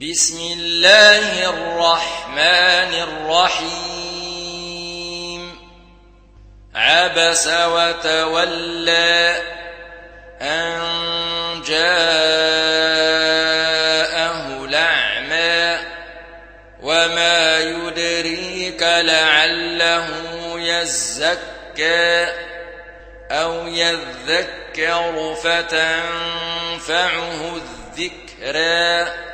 بسم الله الرحمن الرحيم. عبس وتولى أن جاءه الأعمى وما يدريك لعله يزكى أو يذكر فتنفعه الذكرى.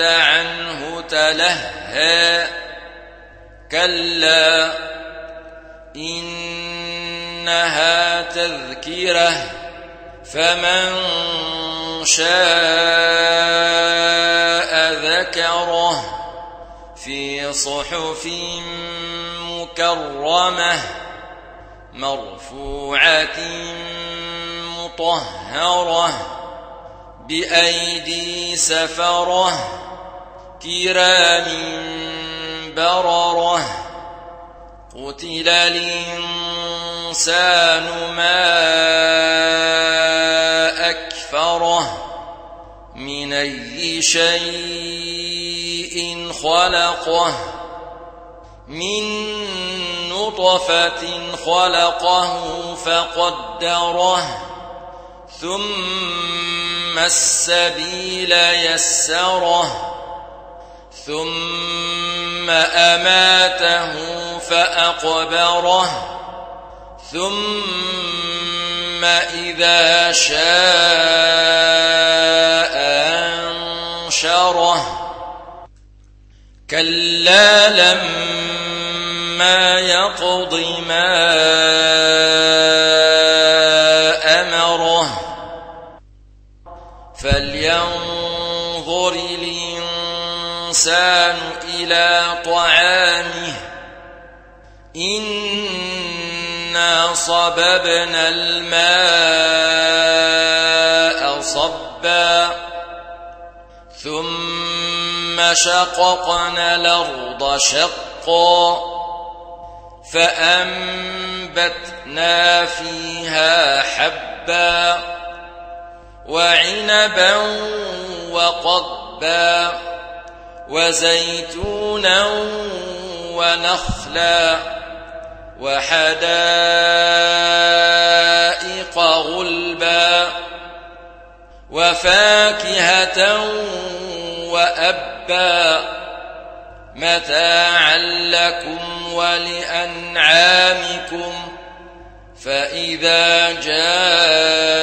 عنه تلهى كلا إنها تذكرة فمن شاء ذكره. في صحف مكرمة مرفوعة مطهرة بأيدي سفرة. كرام بررة. قتل الإنسان ما أكفره من أي شيء خلقه من نطفة خلقه فقدره ثم السبيل يسره. ثم أماته فأقبره. ثم إذا شاء أنشره. كلا لما يقض ما أمره. فلينظر الإنسان إلى طعامه. إنا صببنا الماء صبا ثم شققنا الأرض شقا فأنبتنا فيها حبا وعنبا وقضبا وزيتونا ونخلا وحدائق غلبا وفاكهة وأبا متاعا لكم ولأنعامكم فإذا جاءت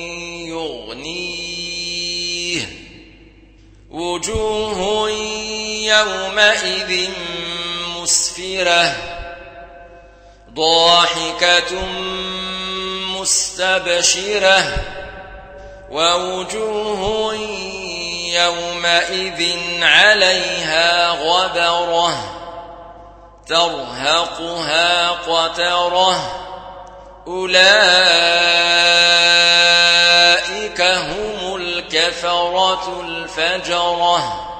وجوه يومئذ مسفرة. ضاحكة مستبشرة. ووجوه يومئذ عليها غبرة. ترهقها قترة. أولئك الفجرة